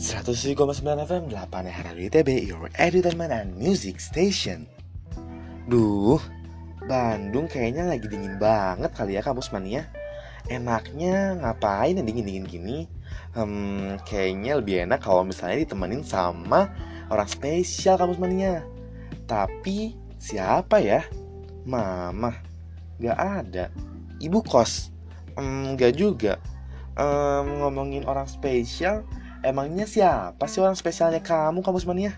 107,9 FM 8 Radio ITB Your Entertainment and Music Station. Duh, Bandung kayaknya lagi dingin banget kali ya kampus mania. Enaknya ngapain yang dingin-dingin gini? Hmm, kayaknya lebih enak kalau misalnya ditemenin sama orang spesial kampus mania. Tapi siapa ya? Mama, gak ada. Ibu kos, hmm, gak juga. Um, Ngomongin orang spesial Emangnya siapa sih orang spesialnya kamu, kampus mania?